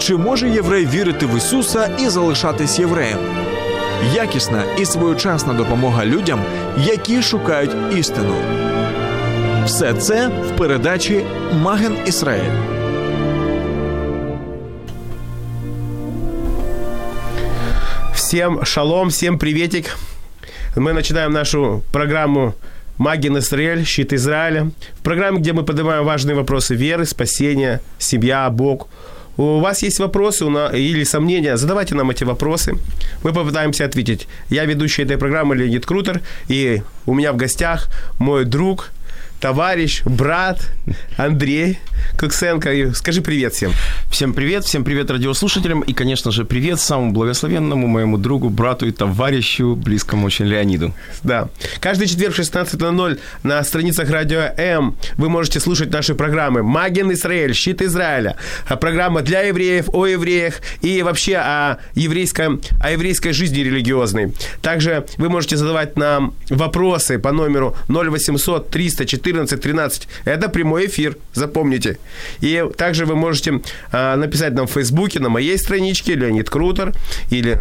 Чи може єврей вірити в Ісуса і залишатись євреєм? Якісна і своєчасна допомога людям, які шукають істину. Все це в передачі Маген Ісраїль. Всем шалом, всем приветик. Мы начинаем нашу программу Магин Израиль, Щит Израиля. В программе, где мы поднимаем важные вопросы веры, спасения, семья, Бог. у вас есть вопросы или сомнения, задавайте нам эти вопросы. Мы попытаемся ответить. Я ведущий этой программы Леонид Крутер, и у меня в гостях мой друг – товарищ, брат Андрей Коксенко. Скажи привет всем. Всем привет, всем привет радиослушателям и, конечно же, привет самому благословенному моему другу, брату и товарищу, близкому очень Леониду. Да. Каждый четверг в 16.00 на страницах Радио М вы можете слушать наши программы «Маген Израиль», «Щит Израиля», а программа для евреев, о евреях и вообще о, еврейском, о еврейской жизни религиозной. Также вы можете задавать нам вопросы по номеру 0800 304 14-13. Это прямой эфир, запомните. И также вы можете а, написать нам в Фейсбуке, на моей страничке, Леонид Крутер, или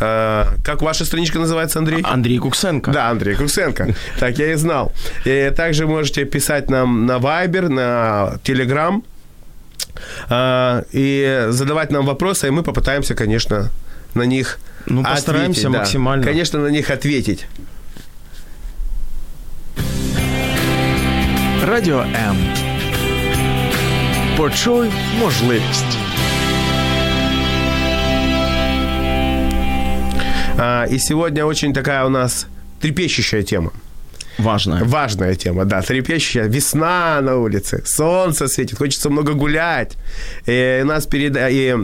а, как ваша страничка называется, Андрей? Андрей Куксенко. Да, Андрей Куксенко. Так, я и знал. И также можете писать нам на Viber, на Telegram, а, и задавать нам вопросы, и мы попытаемся, конечно, на них ну, постараемся ответить, максимально. Да. Конечно, на них ответить. Радіо М. Почуй можливість. А, и сегодня очень такая у нас трепещущая тема. Важная. Важная тема, да, трепещущая. Весна на улице, солнце светит, хочется много гулять. И нас перед... И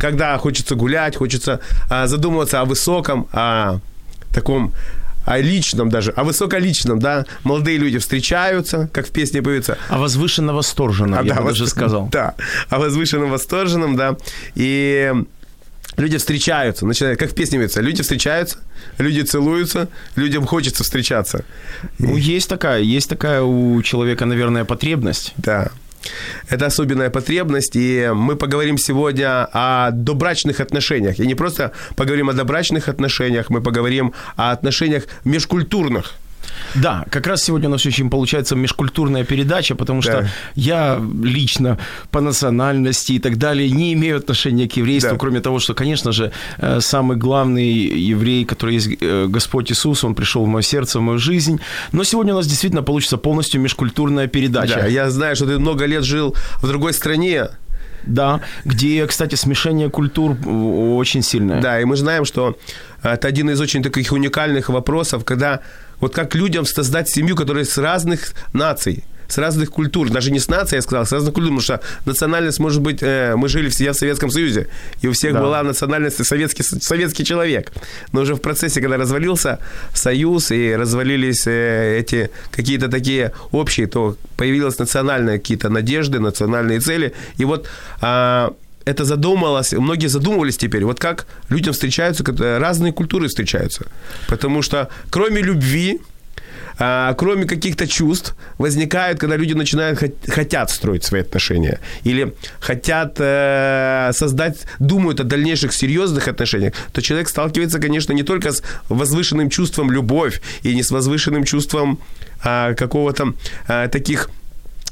когда хочется гулять, хочется а, задумываться о высоком, о таком о личном даже, о высоколичном, да, молодые люди встречаются, как в песне поется. О возвышенно восторженном, а, я да, бы даже сказал. Да, о возвышенно восторженном, да, и люди встречаются, начинают, как в песне поется, люди встречаются, люди целуются, людям хочется встречаться. Ну, есть такая, есть такая у человека, наверное, потребность. Да. Это особенная потребность, и мы поговорим сегодня о добрачных отношениях. И не просто поговорим о добрачных отношениях, мы поговорим о отношениях межкультурных. Да, как раз сегодня у нас очень получается межкультурная передача, потому что да. я лично по национальности и так далее не имею отношения к еврейству, да. кроме того, что, конечно же, э, самый главный еврей, который есть э, Господь Иисус, он пришел в мое сердце, в мою жизнь. Но сегодня у нас действительно получится полностью межкультурная передача. Да, я знаю, что ты много лет жил в другой стране, да, где, кстати, смешение культур очень сильное. Да, и мы знаем, что это один из очень таких уникальных вопросов, когда вот как людям создать семью, которая с разных наций, с разных культур, даже не с нацией, я сказал, с разных культур, потому что национальность может быть, э, мы жили все в Советском Союзе, и у всех да. была национальность советский, советский человек. Но уже в процессе, когда развалился Союз и развалились э, эти какие-то такие общие, то появились национальные какие-то надежды, национальные цели. И вот э, это задумалось, многие задумывались теперь, вот как людям встречаются, разные культуры встречаются. Потому что кроме любви, а, кроме каких-то чувств, возникают, когда люди начинают хотят строить свои отношения или хотят э, создать, думают о дальнейших серьезных отношениях, то человек сталкивается, конечно, не только с возвышенным чувством любовь и не с возвышенным чувством а, какого-то а, таких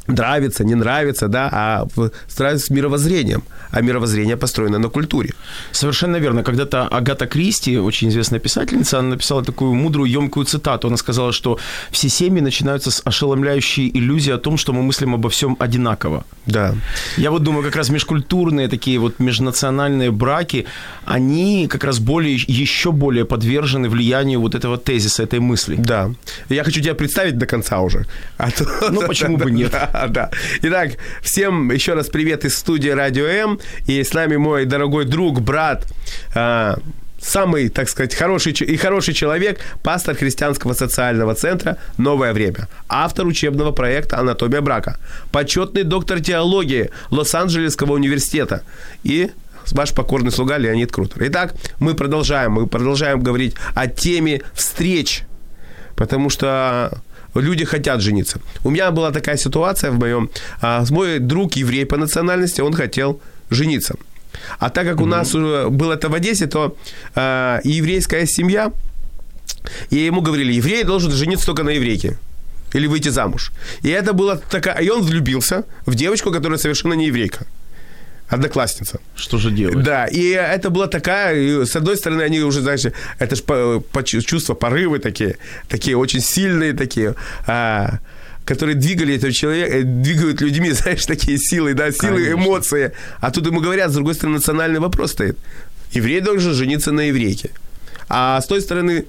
нравится, не нравится, да, а с мировоззрением. А мировоззрение построено на культуре. Совершенно верно. Когда-то Агата Кристи, очень известная писательница, она написала такую мудрую, емкую цитату. Она сказала, что все семьи начинаются с ошеломляющей иллюзии о том, что мы мыслим обо всем одинаково. Да. Я вот думаю, как раз межкультурные такие вот межнациональные браки, они как раз более, еще более подвержены влиянию вот этого тезиса, этой мысли. Да. Я хочу тебя представить до конца уже. А то... Ну, почему бы нет? Да. Итак, всем еще раз привет из студии Радио М. И с нами мой дорогой друг, брат, а, самый, так сказать, хороший и хороший человек, пастор христианского социального центра «Новое время», автор учебного проекта «Анатомия брака», почетный доктор теологии Лос-Анджелесского университета и ваш покорный слуга Леонид Крутер. Итак, мы продолжаем, мы продолжаем говорить о теме встреч, потому что люди хотят жениться. У меня была такая ситуация в моем... А, мой друг еврей по национальности, он хотел жениться. А так как у нас было это в Одессе, то э, еврейская семья, и ему говорили, еврей должен жениться только на еврейке или выйти замуж. И это было такая... И он влюбился в девочку, которая совершенно не еврейка. Одноклассница. Что же делать? Да, и это была такая, с одной стороны, они уже, знаешь, это же чувства, порывы такие, такие очень сильные такие, а, которые двигали этого человека, э, двигают людьми, знаешь, такие силы, да, силы, Конечно. эмоции. А тут ему говорят, с другой стороны, национальный вопрос стоит. Еврей должен жениться на еврейке. А с той стороны,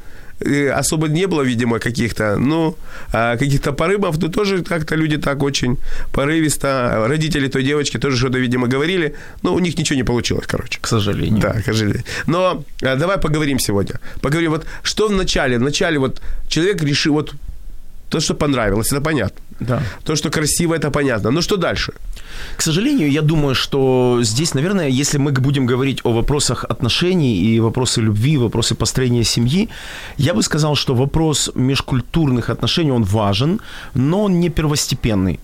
особо не было, видимо, каких-то, ну, а, каких-то порывов, но тоже как-то люди так очень порывисто, родители той девочки тоже что-то, видимо, говорили, но у них ничего не получилось, короче. К сожалению. Да, к сожалению. Но а, давай поговорим сегодня. Поговорим, вот что в начале, в начале вот человек решил, вот то, что понравилось, это понятно. Да. То, что красиво, это понятно. Ну что дальше? К сожалению, я думаю, что здесь, наверное, если мы будем говорить о вопросах отношений и вопросы любви, вопросы построения семьи, я бы сказал, что вопрос межкультурных отношений, он важен, но он не первостепенный.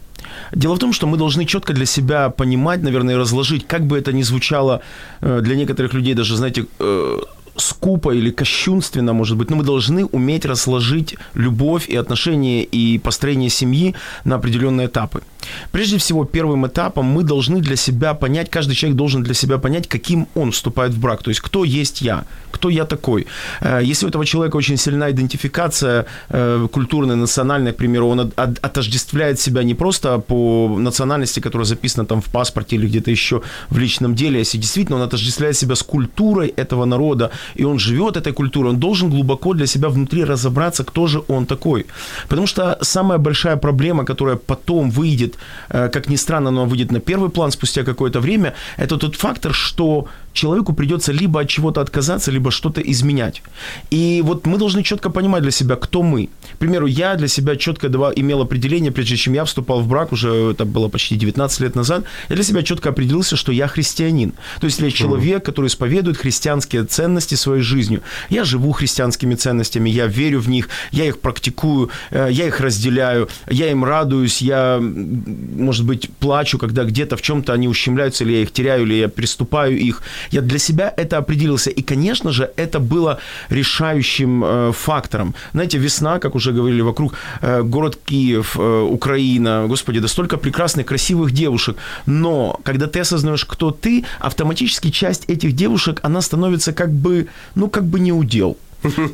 Дело в том, что мы должны четко для себя понимать, наверное, разложить, как бы это ни звучало э, для некоторых людей, даже, знаете, э, скупо или кощунственно, может быть, но мы должны уметь разложить любовь и отношения и построение семьи на определенные этапы. Прежде всего, первым этапом мы должны для себя понять, каждый человек должен для себя понять, каким он вступает в брак, то есть кто есть я, кто я такой. Э, если у этого человека очень сильна идентификация э, культурная, национальная, к примеру, он отождествляет себя не просто по национальности, которая записана там в паспорте или где-то еще в личном деле, а если действительно он отождествляет себя с культурой этого народа, и он живет этой культурой, он должен глубоко для себя внутри разобраться, кто же он такой. Потому что самая большая проблема, которая потом выйдет, э, как ни странно, но выйдет на первый план спустя какое-то время, это тот фактор, что человеку придется либо от чего-то отказаться, либо что-то изменять. И вот мы должны четко понимать для себя, кто мы. К примеру, я для себя четко давал, имел определение, прежде чем я вступал в брак, уже это было почти 19 лет назад, я для себя четко определился, что я христианин. То есть я человек, который исповедует христианские ценности своей жизнью. Я живу христианскими ценностями, я верю в них, я их практикую, э, я их разделяю, я им радуюсь, я, может быть, плачу, когда где-то в чем-то они ущемляются, или я их теряю, или я приступаю их. Я для себя это определился. И, конечно же, это было решающим э, фактором. Знаете, весна, как уже говорили вокруг, э, город Киев, э, Украина, господи, да столько прекрасных, красивых девушек. Но когда ты осознаешь, кто ты, автоматически часть этих девушек, она становится как бы, ну, как бы не удел.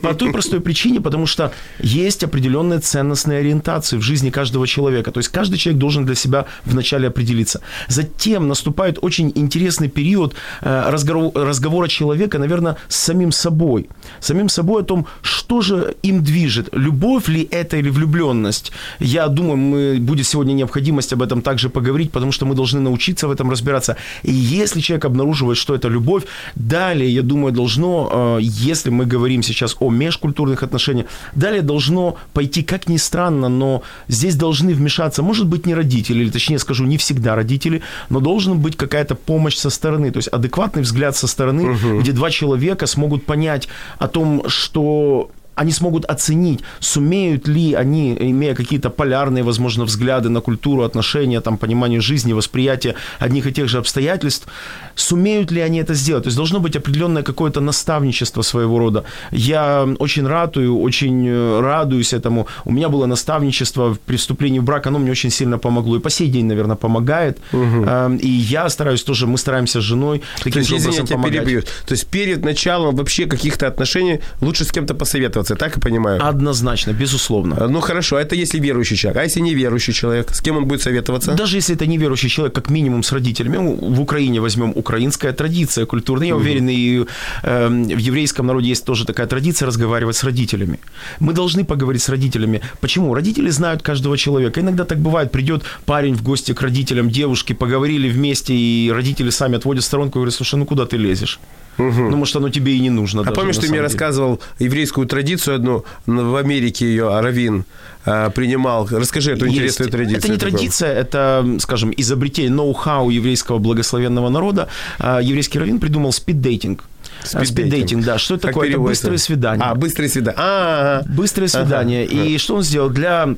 По той простой причине, потому что есть определенные ценностные ориентации в жизни каждого человека. То есть каждый человек должен для себя вначале определиться. Затем наступает очень интересный период э, разговора человека, наверное, с самим собой. Самим собой о том, что же им движет. Любовь ли это или влюбленность? Я думаю, мы, будет сегодня необходимость об этом также поговорить, потому что мы должны научиться в этом разбираться. И если человек обнаруживает, что это любовь, далее, я думаю, должно, э, если мы говорим сейчас сейчас о межкультурных отношениях. Далее должно пойти, как ни странно, но здесь должны вмешаться, может быть, не родители, или точнее скажу, не всегда родители, но должна быть какая-то помощь со стороны, то есть адекватный взгляд со стороны, угу. где два человека смогут понять о том, что они смогут оценить, сумеют ли они, имея какие-то полярные, возможно, взгляды на культуру, отношения, там, понимание жизни, восприятие одних и тех же обстоятельств, сумеют ли они это сделать. То есть должно быть определенное какое-то наставничество своего рода. Я очень ратую, очень э, радуюсь этому. У меня было наставничество при вступлении в брак, оно мне очень сильно помогло. И по сей день, наверное, помогает. Угу. И я стараюсь тоже, мы стараемся с женой таким То есть, образом помогать. Перебью. То есть перед началом вообще каких-то отношений лучше с кем-то посоветоваться ситуация, так и понимаю? Однозначно, безусловно. Ну хорошо, это если верующий человек. А если неверующий человек, с кем он будет советоваться? Даже если это неверующий человек, как минимум с родителями. Ну, в Украине возьмем украинская традиция культурная. Я уверен, и э, в еврейском народе есть тоже такая традиция разговаривать с родителями. Мы должны поговорить с родителями. Почему? Родители знают каждого человека. Иногда так бывает, придет парень в гости к родителям, девушки, поговорили вместе, и родители сами отводят в сторонку и говорят, слушай, ну куда ты лезешь? Угу. Ну, может, оно тебе и не нужно. А даже, помнишь, ты мне деле. рассказывал еврейскую традицию одну, в Америке ее Равин а, принимал. Расскажи эту Есть. интересную традицию. Это не такую. традиция, это, скажем, изобретение ноу-хау еврейского благословенного народа. А, Еврейский раввин придумал спиддейтинг. Спиддейтинг. Да. Что это Как такое? Это переводится? быстрые свидания. А, быстрые свидания. А, Быстрое свидание. Ага. И что он сделал? Для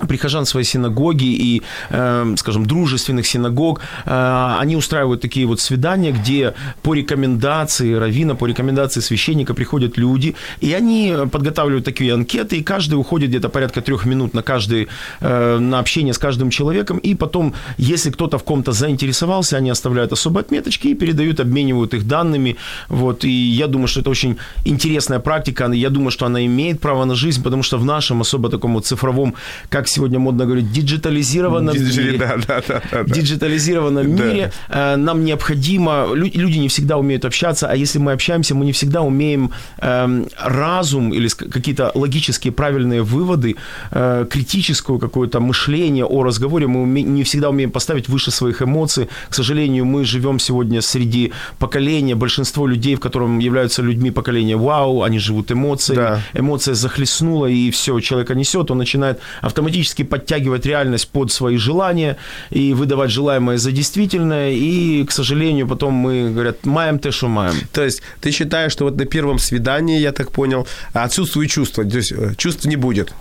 прихожан своей синагоги и, э, скажем, дружественных синагог, э, они устраивают такие вот свидания, где по рекомендации равина, по рекомендации священника приходят люди, и они подготавливают такие анкеты, и каждый уходит где-то порядка трех минут на каждый, э, на общение с каждым человеком, и потом, если кто-то в ком-то заинтересовался, они оставляют особые отметочки и передают, обменивают их данными, вот, и я думаю, что это очень интересная практика, я думаю, что она имеет право на жизнь, потому что в нашем особо таком вот цифровом, как сегодня модно говорить, диджитализированном Диджи- мире, да, да, да, да, диджитализированном Да. мире э, нам необходимо, лю- люди не всегда умеют общаться, а если мы общаемся, мы не всегда умеем эм, разум или какие-то логические правильные выводы, э, критическое какое-то мышление о разговоре мы уме- не всегда умеем поставить выше своих эмоций. К сожалению, мы живем сегодня среди поколения, большинство людей, в котором являются людьми поколения вау, они живут эмоциями, Да. эмоция захлестнула, и все, человека несет, он начинает автоматически подтягивать реальность под свои желания и выдавать желаемое за действительное, и, к сожалению, потом мы, говорят, маем те, что маем. То есть ты считаешь, что вот на первом свидании, я так понял, отсутствует чувство, то есть э, чувств не будет.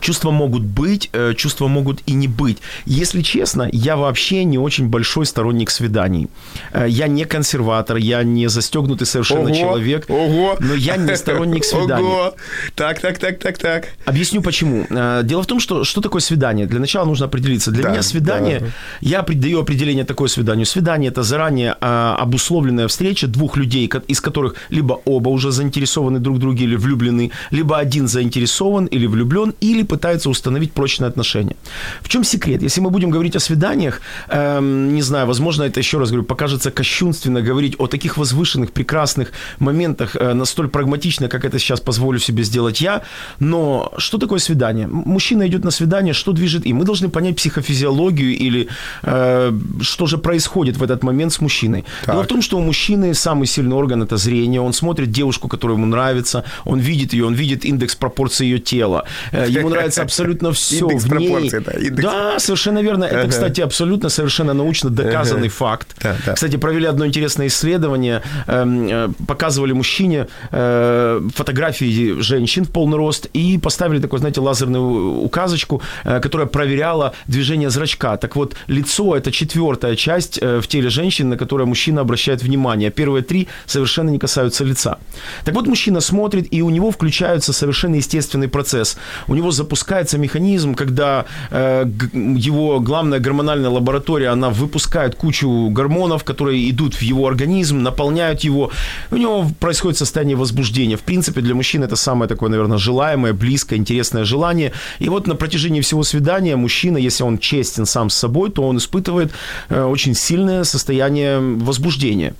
Чувства могут быть, э, чувства могут и не быть. Если честно, я вообще не очень большой сторонник свиданий. Э, Я не консерватор, я не застегнутый совершенно человек, ого. но я не сторонник свиданий. Ого. Так, так, так, так, так. Объясню почему. Э, Дело в том, что что такое свидание? Для начала нужно определиться. Для Да, меня свидание, да. я даю определение такое свиданию. Свидание – это заранее обусловленная встреча двух людей, из которых либо оба уже заинтересованы друг в друге или влюблены, либо один заинтересован или влюблен, или пытается установить прочные отношения. В чем секрет? Если мы будем говорить о свиданиях, эм, не знаю, возможно, это еще раз говорю, покажется кощунственно говорить о таких возвышенных, прекрасных моментах, э, настолько прагматично, как это сейчас позволю себе сделать я. Но что такое свидание? Мужчина идет на свидание, что движет им? Мы должны понять психофизиологию или э, что же происходит в этот момент с мужчиной. Так. Дело в том, что у мужчины самый сильный орган – это зрение. Он смотрит девушку, которая ему нравится, он видит ее, он видит индекс пропорции ее тела. Э, Ему нравится абсолютно все Индекс в ней. да, индекс. Да, совершенно верно. Это, Ага. кстати, абсолютно совершенно научно доказанный Ага. факт. Да, да. Кстати, провели одно интересное исследование. Эм, э, Показывали мужчине э, фотографии женщин в полный рост и поставили такую, знаете, лазерную указочку, э, которая проверяла движение зрачка. Так вот, лицо – это четвертая часть в теле женщины, на которую мужчина обращает внимание. Первые три совершенно не касаются лица. Так вот, мужчина смотрит, и у него включается совершенно естественный процесс. У него запускается механизм, когда э, его главная гормональная лаборатория, она выпускает кучу гормонов, которые идут в его организм, наполняют его. У него происходит состояние возбуждения. В принципе, для мужчин это самое такое, наверное, желаемое, близкое, интересное желание. И вот на протяжении всего свидания мужчина, если он честен сам с собой, то он испытывает э, очень сильное состояние возбуждения.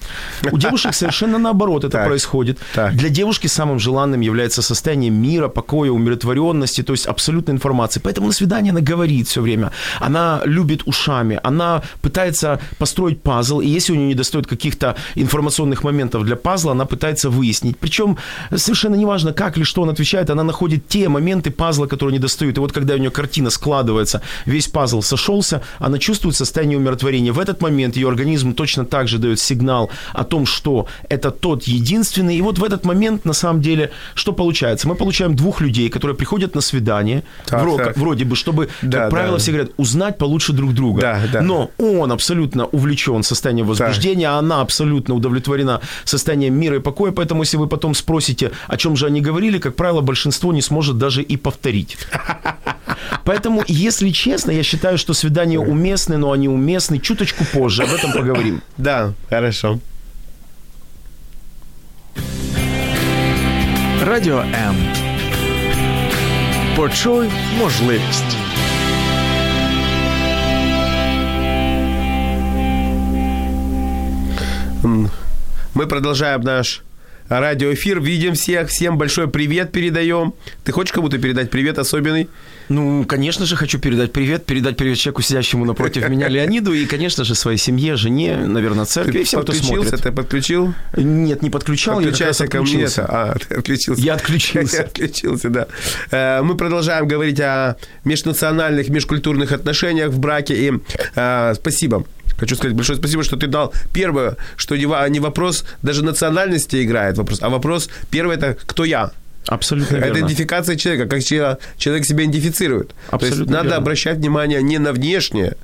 У девушек совершенно наоборот это Так. происходит. Так. Для девушки самым желанным является состояние мира, покоя, умиротворенности, то есть абсолютной информации. Поэтому на свидание она говорит все время. Она любит ушами, она пытается построить пазл, и если у нее не достает каких-то информационных моментов для пазла, она пытается выяснить. Причем совершенно неважно, как или что он отвечает, она находит те моменты пазла, которые не достают. И вот когда у нее картина складывается, весь пазл сошелся, она чувствует состояние умиротворения. В этот момент ее организм точно так же дает сигнал о том, что это тот единственный. И вот в этот момент, на самом деле, что получается? Мы получаем двух людей, которые приходят на свидание, Так, вро- так. вроде бы, чтобы, Да, как правило, да. все говорят, узнать получше друг друга. Да, да. Но он абсолютно увлечен состоянием возбуждения, а она абсолютно удовлетворена состоянием мира и покоя. Поэтому, если вы потом спросите, о чем же они говорили, как правило, большинство не сможет даже и повторить. Поэтому, если честно, я считаю, что свидания уместны, но они уместны чуточку позже. Об этом поговорим. Да, хорошо. Радіо М. Почуй можливість. Мы продолжаем наш радиоэфир. Видим всех. Всем большой привет передаем. Ты хочешь кому-то передать привет особенный? Ну, конечно же, хочу передать привет. Передать привет человеку, сидящему напротив меня, Леониду. И, конечно же, своей семье, жене, наверное, церкви. И всем, кто смотрит. Ты подключил? Нет, не подключал. Подключайся я ко мне. А, ты отключился. Я отключился. Я отключился, да. Э, мы продолжаем говорить о межнациональных, межкультурных отношениях в браке. И э, спасибо Хочу сказать большое спасибо, что ты дал первое, что не вопрос даже национальности играет вопрос, а вопрос первый это кто я. Абсолютно это верно. идентификация человека, как человек себя идентифицирует. Абсолютно То есть надо верно. обращать внимание не на внешнее,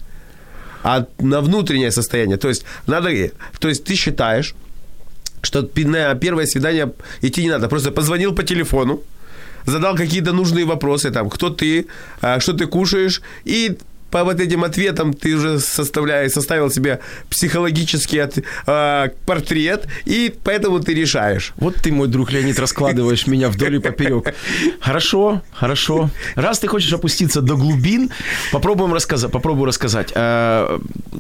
а на внутреннее состояние. То есть надо, то есть ты считаешь, что на первое свидание идти не надо, просто позвонил по телефону, задал какие-то нужные вопросы, там, кто ты, а, что ты кушаешь, и по вот этим ответам ты уже составляешь, составил себе психологический от, э, портрет, и поэтому ты решаешь. Вот ты, мой друг Леонид, раскладываешь меня вдоль и поперек. Хорошо, хорошо. Раз ты хочешь опуститься до глубин, попробуем рассказать, попробую рассказать. Э,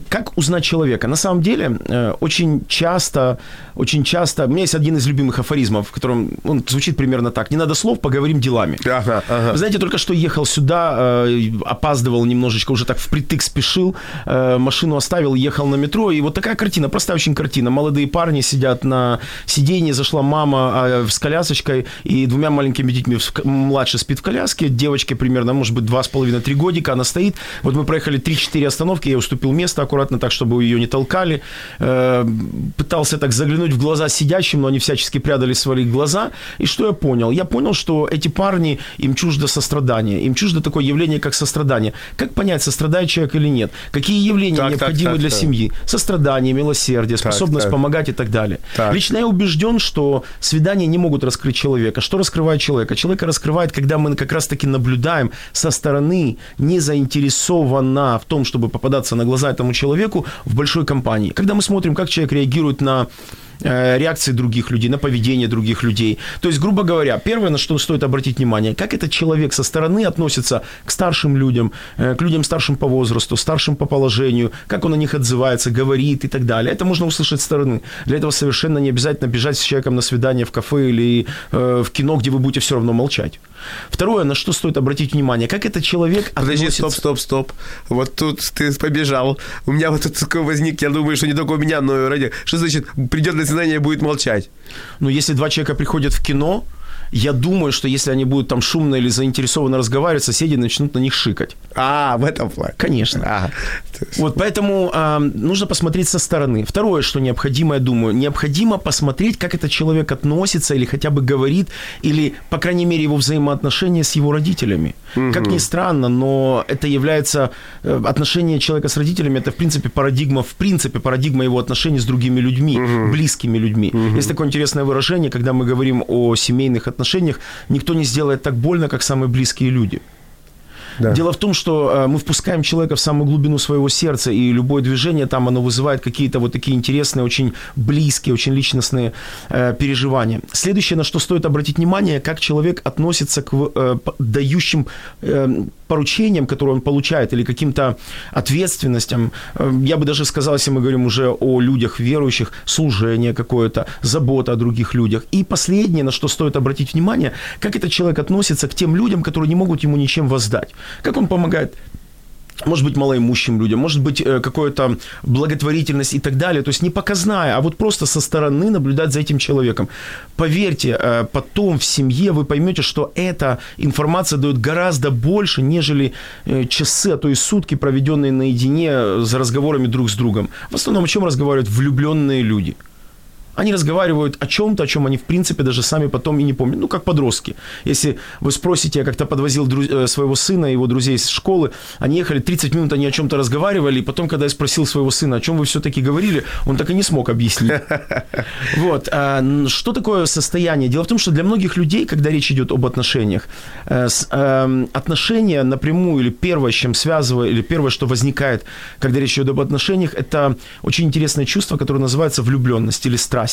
как узнать человека? На самом деле, э, очень часто, очень часто, у меня есть один из любимых афоризмов, в котором он звучит примерно так. Не надо слов, поговорим делами. Ага, ага. Вы знаете, только что ехал сюда, э, опаздывал немножечко, уже так впритык спешил, э, машину оставил, ехал на метро, и вот такая картина, простая очень картина. Молодые парни сидят на сиденье, зашла мама э, с колясочкой и двумя маленькими детьми. Младший спит в коляске, девочке примерно, может быть, два с половиной, три годика, она стоит. Вот мы проехали 3-4 остановки, я уступил место аккуратно так, чтобы ее не толкали. Э, Пытался так заглянуть в глаза сидящим, но они всячески прядали свои глаза. И что я понял? Я понял, что эти парни, им чуждо сострадание, им чуждо такое явление, как сострадание. Как понять, сострадает человек или нет? Какие явления Так, так, необходимы так, для так. семьи? Сострадание, милосердие, способность так. помогать и так далее. Так. Лично я убежден, что свидания не могут раскрыть человека. Что раскрывает человека? Человека раскрывает, когда мы как раз-таки наблюдаем со стороны, не заинтересованно в том, чтобы попадаться на глаза этому человеку в большой компании. Когда мы смотрим, как человек реагирует на реакции других людей, на поведение других людей. То есть, грубо говоря, первое, на что стоит обратить внимание, как этот человек со стороны относится к старшим людям, э, к людям старшим по возрасту, старшим по положению, как он о них отзывается, говорит и так далее. Это можно услышать со стороны. Для этого совершенно не обязательно бежать с человеком на свидание в кафе или э, в кино, где вы будете все равно молчать. Второе, на что стоит обратить внимание, как этот человек Подожди, относится... стоп, стоп, стоп. Вот тут ты побежал. У меня вот тут такой возник, я думаю, что не только у меня, но и ради. Что значит, придет на свидание и будет молчать? Но если два человека приходят в кино, я думаю, что если они будут там шумно или заинтересованно разговаривать, соседи начнут на них шикать. А, в этом плане. Конечно. А, есть- Вот поэтому а, нужно посмотреть со стороны. Второе, что необходимо, я думаю, необходимо посмотреть, как этот человек относится или хотя бы говорит, или, по крайней мере, его взаимоотношения с его родителями. Как ни странно, но это является э, отношение человека с родителями, это, в принципе, парадигма, в принципе, парадигма его отношений с другими людьми, близкими людьми. Есть такое интересное выражение, когда мы говорим о семейных отношениях, никто не сделает так больно, как самые близкие люди. Да. Дело в том, что э, мы впускаем человека в самую глубину своего сердца, и любое движение там, оно вызывает какие-то вот такие интересные, очень близкие, очень личностные э, переживания. Следующее, на что стоит обратить внимание, как человек относится к э, дающим э, поручениям, которые он получает, или каким-то ответственностям. Э, я бы даже сказал, если мы говорим уже о людях верующих, служение какое-то, забота о других людях. И последнее, на что стоит обратить внимание, как этот человек относится к тем людям, которые не могут ему ничем воздать. Как он помогает может быть, малоимущим людям, может быть, э, какая-то благотворительность и так далее. То есть не показная, а вот просто со стороны наблюдать за этим человеком. Поверьте, э, потом в семье вы поймете, что эта информация дает гораздо больше, нежели э, часы, а то и сутки, проведенные наедине за разговорами друг с другом. В основном о чем разговаривают влюбленные люди – они разговаривают о чем-то, о чем они, в принципе, даже сами потом и не помнят. Ну, как подростки. Если вы спросите, я как-то подвозил друз- э, своего сына, его друзей с школы, они ехали 30 минут, они о чем-то разговаривали, и потом, когда я спросил своего сына, о чем вы все-таки говорили, он так и не смог объяснить. Вот. а, Что такое состояние? Дело в том, что для многих людей, когда речь идет об отношениях, э, эм, отношения напрямую или первое, с чем связывает, или первое, что возникает, когда речь идет об отношениях, это очень интересное чувство, которое называется влюбленность или страсть.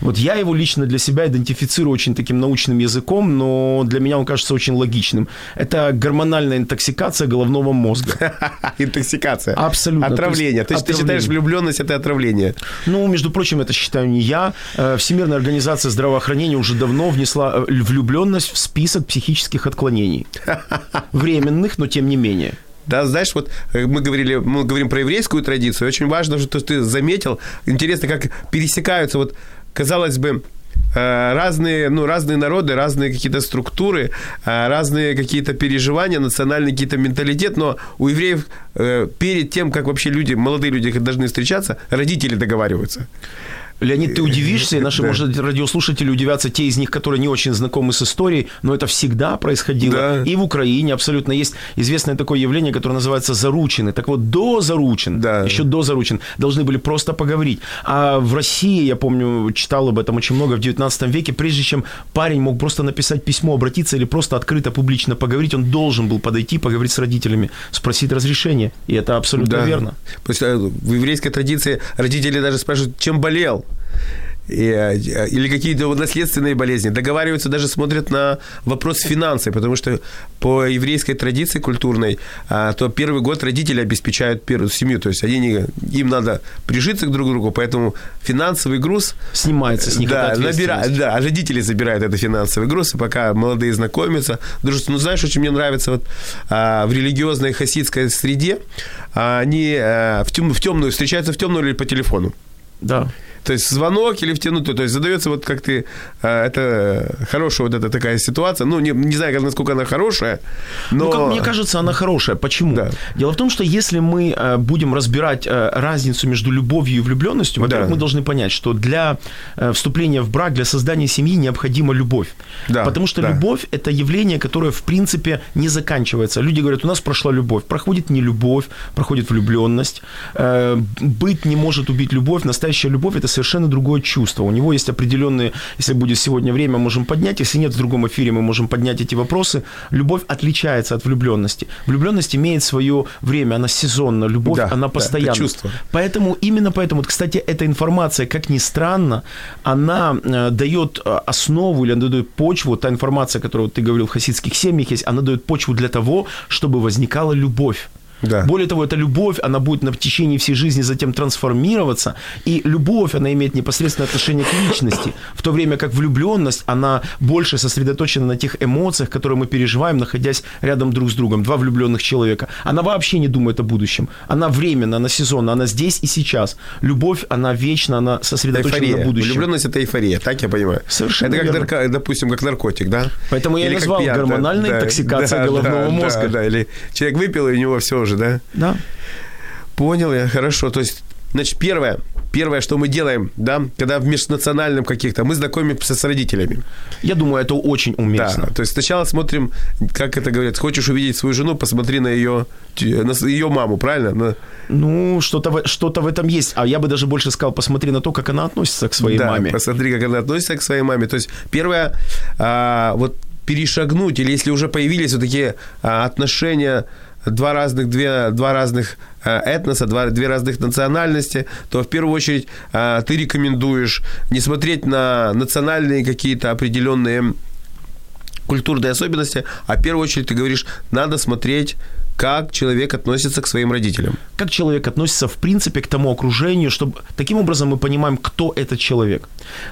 Вот я его лично для себя идентифицирую очень таким научным языком, но для меня он кажется очень логичным. Это гормональная интоксикация головного мозга. Интоксикация. Абсолютно. Отравление. То есть ты считаешь влюбленность это отравление? Ну, между прочим, это считаю не я. Э, Всемирная организация здравоохранения уже давно внесла э, влюбленность в список психических отклонений. Временных, но тем не менее. Да, знаешь, вот э, мы говорили, мы говорим про еврейскую традицию. Очень важно, что ты заметил. Интересно, как пересекаются вот, казалось бы, э, разные, ну, разные народы, разные какие-то структуры, э, разные какие-то переживания, национальный какие-то менталитет, но у евреев перед тем, как вообще люди, молодые люди должны встречаться, родители договариваются. Леонид, ты удивишься, и наши, да. может, радиослушатели удивятся, те из них, которые не очень знакомы с историей, но это всегда происходило. Да. И в Украине абсолютно есть известное такое явление, которое называется заручины. Так вот, до заручин, да. еще до заручин, должны были просто поговорить. А в России, я помню, читал об этом очень много в 19 веке, прежде чем парень мог просто написать письмо, обратиться или просто открыто, публично поговорить, он должен был подойти, поговорить с родителями, спросить разрешение. И это абсолютно да. верно. То есть э, в еврейской традиции родители даже спрашивают, чем болел или какие-то наследственные болезни. Договариваются, даже смотрят на вопрос финансов, потому что по еврейской традиции культурной, а, то первый год родители обеспечают первую семью, то есть они не, им надо прижиться друг к другу, поэтому финансовый груз снимается с них. Да, набирает, да, а родители забирают этот финансовый груз, и пока молодые знакомятся, дружат. Ну, знаешь, очень мне нравится вот а, в религиозной хасидской среде, они а, в, тем, в темную встречаются в темную или по телефону. Да. То есть звонок или втянутый. То есть задается вот как ты... А, это хорошая вот эта такая ситуация. Ну, не, не знаю, насколько она хорошая, но... Ну, как мне кажется, она хорошая. Почему? Да. Дело в том, что если мы э, будем разбирать э, разницу между любовью и влюбленностью, во-первых, да. мы должны понять, что для э, вступления в брак, для создания семьи необходима любовь. Да. Потому что да. любовь – это явление, которое, в принципе, не заканчивается. Люди говорят, у нас прошла любовь. Проходит не любовь, проходит влюбленность. Быть не может убить любовь. Настоящая любовь – это совершенно другое чувство. У него есть определенные, если будет сегодня время, можем поднять, если нет, в другом эфире мы можем поднять эти вопросы. Любовь отличается от влюбленности. Влюбленность имеет свое время, она сезонна, любовь, да, она постоянна. Да, чувство. Поэтому, именно поэтому, вот, кстати, эта информация, как ни странно, она э, дает э, основу или она дает почву, та информация, которую ты говорил в хасидских семьях есть, она дает почву для того, чтобы возникала любовь. Да. Более того, эта любовь, она будет на течение всей жизни затем трансформироваться, и любовь, она имеет непосредственное отношение к личности, в то время как влюбленность, она больше сосредоточена на тех эмоциях, которые мы переживаем, находясь рядом друг с другом, два влюбленных человека. Она вообще не думает о будущем, она временно, она сезонно, она здесь и сейчас. Любовь, она вечна, она сосредоточена эйфория. на будущем. Влюбленность – это эйфория, так я понимаю? Совершенно Это как, нарко, допустим, как наркотик, да? Поэтому я Или назвал пьян, гормональной да, интоксикацией да, головного да, мозга. Да, да, или человек выпил, и у него все уже, да? Да. Понял я, хорошо. То есть, значит, первое, первое, что мы делаем, да, когда в межнациональном каких-то, мы знакомимся с родителями. Я думаю, это очень уместно. Да, то есть сначала смотрим, как это говорят, хочешь увидеть свою жену, посмотри на ее, на ее маму, правильно? На... Ну, что-то, что-то в этом есть. А я бы даже больше сказал, посмотри на то, как она относится к своей да, маме. посмотри, как она относится к своей маме. То есть первое, а, вот перешагнуть, или если уже появились вот такие а, отношения два разных, две, два разных э, этноса, два, две разных национальности, то в первую очередь э, ты рекомендуешь не смотреть на национальные какие-то определенные культурные особенности, а в первую очередь ты говоришь, надо смотреть как человек относится к своим родителям. Как человек относится, в принципе, к тому окружению, чтобы таким образом мы понимаем, кто этот человек.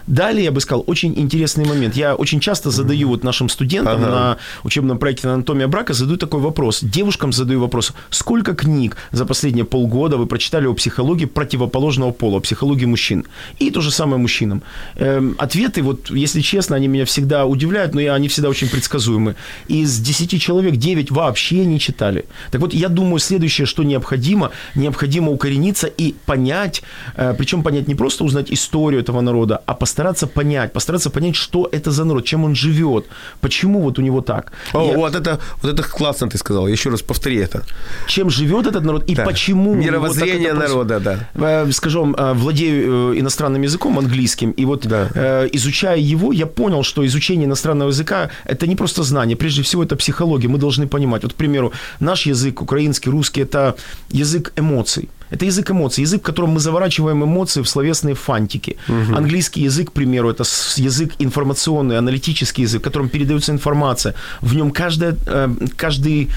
Далее, я бы сказал, очень интересный момент. Я очень часто задаю вот нашим студентам ага. на учебном проекте «Анатомия брака» задаю такой вопрос. Девушкам задаю вопрос, сколько книг за последние полгода вы прочитали о психологии противоположного пола, о психологии мужчин? И то же самое мужчинам. Эм, ответы, вот, если честно, они меня всегда удивляют, но они всегда очень предсказуемы. Из 10 человек 9 вообще не читали. Так вот, я думаю, следующее, что необходимо, необходимо укорениться и понять, э, причем понять не просто узнать историю этого народа, а постараться понять, постараться понять, что это за народ, чем он живет, почему вот у него так. О, я... вот, это, вот это классно ты сказал, еще раз повтори это. Чем живет этот народ и да. почему. Мировоззрение вот народа, да. Э, скажем, э, владею иностранным языком английским, и вот да. изучая его, я понял, что изучение иностранного языка – это не просто знание, прежде всего это психология, мы должны понимать. Вот, к примеру, наш язык, украинский, русский, это язык эмоций. Это язык эмоций, язык, в котором мы заворачиваем эмоции в словесные фантики. Угу. Английский язык, к примеру, это язык информационный, аналитический язык, в котором передается информация. В нем каждая, э, каждый,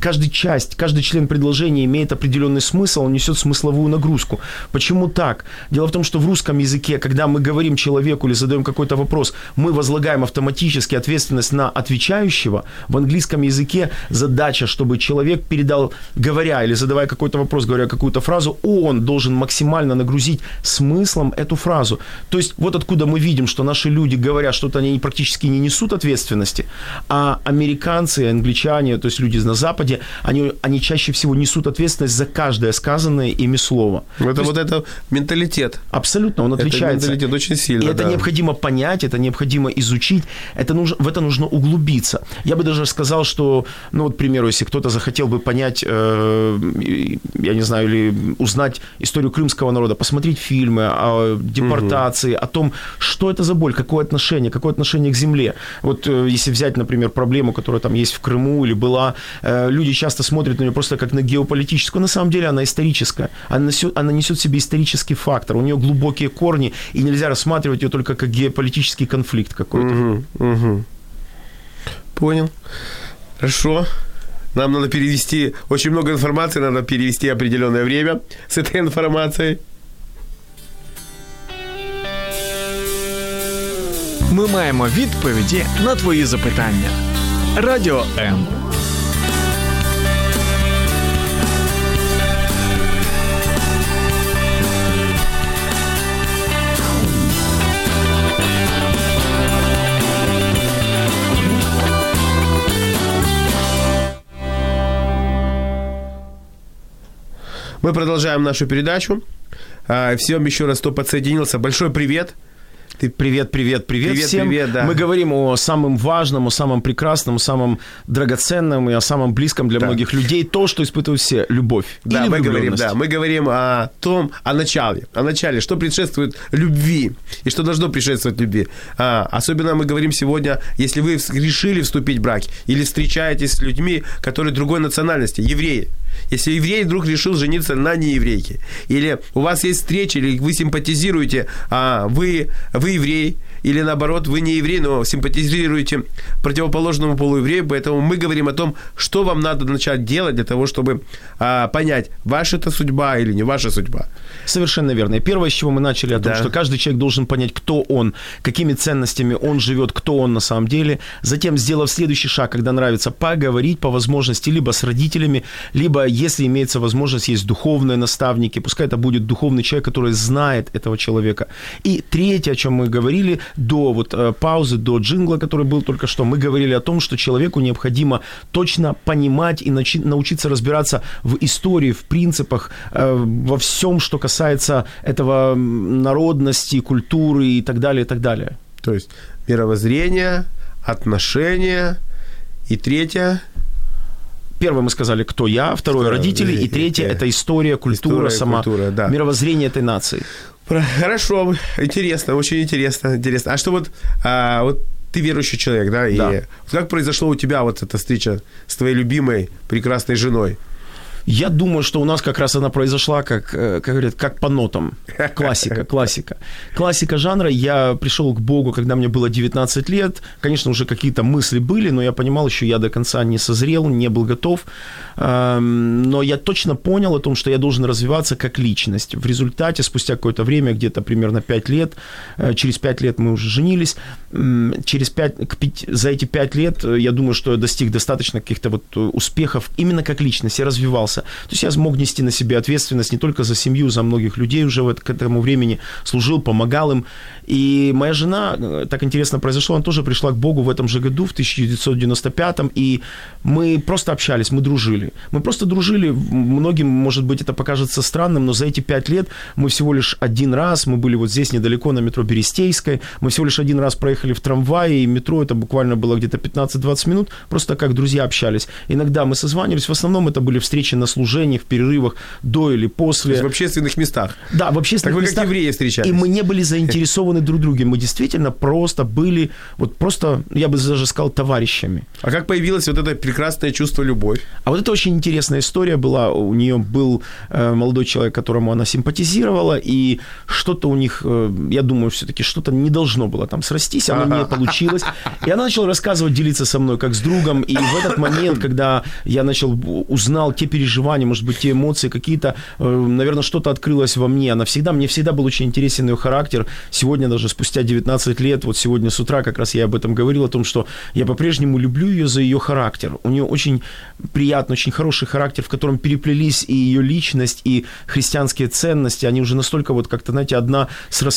каждый часть, каждый член предложения имеет определенный смысл, он несет смысловую нагрузку. Почему так? Дело в том, что в русском языке, когда мы говорим человеку или задаем какой-то вопрос, мы возлагаем автоматически ответственность на отвечающего. В английском языке задача, чтобы человек передал, говоря или задавая какой-то вопрос, говоря какую-то фразу, он должен максимально нагрузить смыслом эту фразу. То есть вот откуда мы видим, что наши люди говорят что-то, они практически не несут ответственности, а американцы, англичане, то есть люди на Западе, они, они чаще всего несут ответственность за каждое сказанное ими слово. Это то вот это менталитет. Абсолютно, он отличается. Это менталитет очень сильно. И это да. необходимо понять, это необходимо изучить, это нужно, в это нужно углубиться. Я бы даже сказал, что, ну вот, к примеру, если кто-то захотел бы понять, э, я не знаю, или узнать историю крымского народа, посмотреть фильмы о депортации, угу. о том, что это за боль, какое отношение, какое отношение к земле. Вот э, если взять, например, проблему, которая там есть в Крыму или была, э, люди часто смотрят на нее просто как на геополитическую, на самом деле она историческая, она несет, она несет в себе исторический фактор, у нее глубокие корни, и нельзя рассматривать ее только как геополитический конфликт какой-то. Угу, угу. Понял. Хорошо. Нам надо перевести, очень много информации, надо перевести определенное время с этой информацией. Ми маємо відповіді на твої запитання. Радіо М. Мы продолжаем нашу передачу. А, всем еще раз, кто подсоединился, большой привет. Ты привет, привет, привет, привет всем. Привет, да. Мы говорим о самом важном, о самом прекрасном, о самом драгоценном и о самом близком для да. многих людей. То, что испытывают все, любовь. Да, мы говорим, да, мы говорим о том, о начале, о начале, что предшествует любви и что должно предшествовать любви. А, особенно мы говорим сегодня, если вы решили вступить в брак или встречаетесь с людьми, которые другой национальности, евреи. Если еврей вдруг решил жениться на нееврейке, или у вас есть встреча, или вы симпатизируете, а вы, вы еврей, или наоборот, вы не еврей, но симпатизируете противоположному полу еврею, поэтому мы говорим о том, что вам надо начать делать для того, чтобы а, понять, ваша это судьба или не ваша судьба. Совершенно верно. И первое, с чего мы начали, о том, да. что каждый человек должен понять, кто он, какими ценностями он живет, кто он на самом деле. Затем, сделав следующий шаг, когда нравится, поговорить по возможности либо с родителями, либо, если имеется возможность, есть духовные наставники, пускай это будет духовный человек, который знает этого человека. И третье, о чем мы говорили, до вот э, паузы, до джингла, который был только что, мы говорили о том, что человеку необходимо точно понимать и начи- научиться разбираться в истории, в принципах, э, во всем, что касается этого народности, культуры и так далее, и так далее. То есть мировоззрение, отношения и третье Первое мы сказали, кто я, второе Второе, родители, и третье и, это история, культура, история, сама культура, да. мировоззрение этой нации. Хорошо, интересно, очень интересно, интересно. А что вот, а, вот ты верующий человек, да? И да. как произошло у тебя вот эта встреча с твоей любимой прекрасной женой? Я думаю, что у нас как раз она произошла, как, э, как говорят, как по нотам. Классика, классика. Классика жанра. Я пришел к Богу, когда мне было 19 лет. Конечно, уже какие-то мысли были, но я понимал, что я до конца не созрел, не был готов. Эм, но я точно понял о том, что я должен развиваться как личность. В результате, спустя какое-то время, где-то примерно 5 лет, э, через 5 лет мы уже женились, через 5, за эти 5 лет э, я думаю, что я достиг достаточно каких-то вот успехов именно как личность. Я развивался развивался. То есть я смог нести на себе ответственность не только за семью, за многих людей уже в, к этому времени служил, помогал им. И моя жена, э, так интересно произошло, она тоже пришла к Богу в этом же году, в 1995, и мы просто общались, мы дружили. Мы просто дружили, многим, может быть, это покажется странным, но за эти пять лет мы всего лишь один раз, мы были вот здесь недалеко на метро Берестейской, мы всего лишь один раз проехали в трамвае, и метро это буквально было где-то 15-20 минут, просто как друзья общались. Иногда мы созванивались, в основном это были встречи на на служениях, в перерывах, до или после. То есть в общественных местах. Да, в общественных так вы местах. как евреи встречались. И мы не были заинтересованы друг в друге. Мы действительно просто были, вот просто, я бы даже сказал, товарищами. А как появилось вот это прекрасное чувство любовь? А вот это очень интересная история была. У нее был э, молодой человек, которому она симпатизировала, и что-то у них, э, я думаю, все-таки что-то не должно было там срастись, оно не получилось. И она начала рассказывать, делиться со мной как с другом. И в этот момент, когда я начал, узнал те переживания, может быть, те эмоции какие-то, э, наверное, что-то открылось во мне. Она всегда, мне всегда был очень интересен ее характер. Сегодня даже спустя 19 лет, вот сегодня с утра как раз я об этом говорил, о том, что я по-прежнему люблю ее за ее характер. У нее очень приятный, очень хороший характер, в котором переплелись и ее личность, и христианские ценности. Они уже настолько вот как-то, знаете, одна,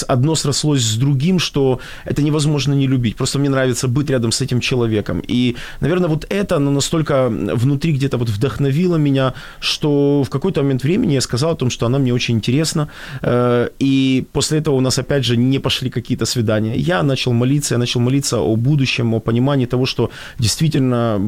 одно срослось с другим, что это невозможно не любить. Просто мне нравится быть рядом с этим человеком. И, наверное, вот это оно настолько внутри где-то вот вдохновило меня, что в какой-то момент времени я сказал о том, что она мне очень интересна. Э, и после этого у нас, опять же, не пошли какие-то свидания. Я начал молиться, я начал молиться о будущем, о понимании того, что действительно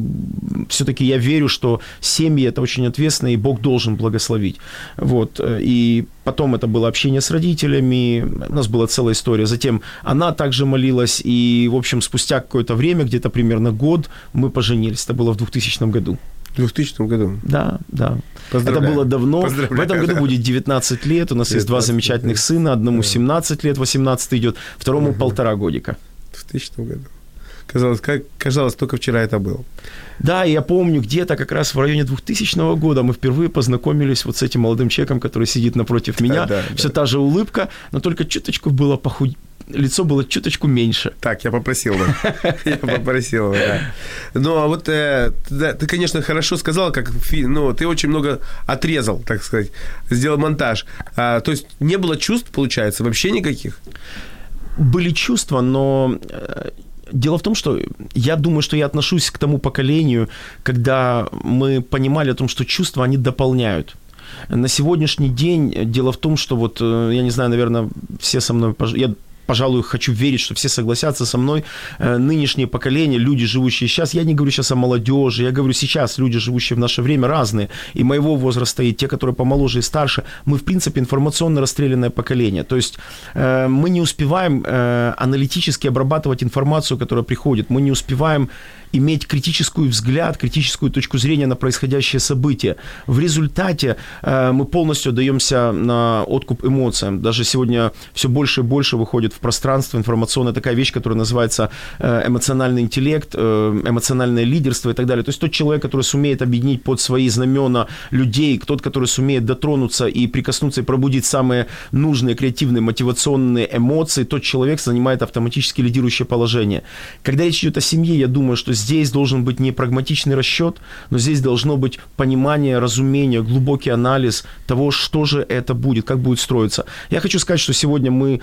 все-таки я верю, что семьи это очень ответственно, и Бог должен благословить. Вот. Э, и потом это было общение с родителями, у нас была целая история. Затем она также молилась, и, в общем, спустя какое-то время, где-то примерно год, мы поженились. Это было в 2000 году. В 2000 году? Да, да. Это было давно. В этом году будет 19 лет. У нас 19 есть два замечательных сына. Одному 17 лет, 18 идет, второму угу. полтора годика. В 2000 году. Казалось, как, казалось, только вчера это было. Да, я помню, где-то как раз в районе 2000 года мы впервые познакомились вот с этим молодым человеком, который сидит напротив меня. Да, Все да. та же улыбка, но только чуточку было похуд лицо было чуточку меньше. Так, я попросил, да. Я попросил, да. Ну, а вот э, ты, конечно, хорошо сказал, как ну, ты очень много отрезал, так сказать, сделал монтаж. А, то есть не было чувств, получается, вообще никаких? Были чувства, но э, Дело в том, что я думаю, что я отношусь к тому поколению, когда мы понимали о том, что чувства, они дополняют. На сегодняшний день дело в том, что вот, э, я не знаю, наверное, все со мной, я пожалуй, хочу верить, что все согласятся со мной, э, нынешнее поколение, люди, живущие сейчас, я не говорю сейчас о молодежи, я говорю сейчас, люди, живущие в наше время, разные, и моего возраста, и те, которые помоложе и старше, мы, в принципе, информационно расстрелянное поколение, то есть э, мы не успеваем э, аналитически обрабатывать информацию, которая приходит, мы не успеваем иметь критическую взгляд, критическую точку зрения на происходящее событие. В результате э, мы полностью отдаемся на откуп эмоциям. Даже сегодня все больше и больше выходит в пространство информационное такая вещь, которая называется э, эмоциональный интеллект, э, эмоциональное лидерство и так далее. То есть тот человек, который сумеет объединить под свои знамена людей, тот, который сумеет дотронуться и прикоснуться и пробудить самые нужные, креативные, мотивационные эмоции, тот человек занимает автоматически лидирующее положение. Когда речь идет о семье, я думаю, что здесь должен быть не прагматичный расчет, но здесь должно быть понимание, разумение, глубокий анализ того, что же это будет, как будет строиться. Я хочу сказать, что сегодня мы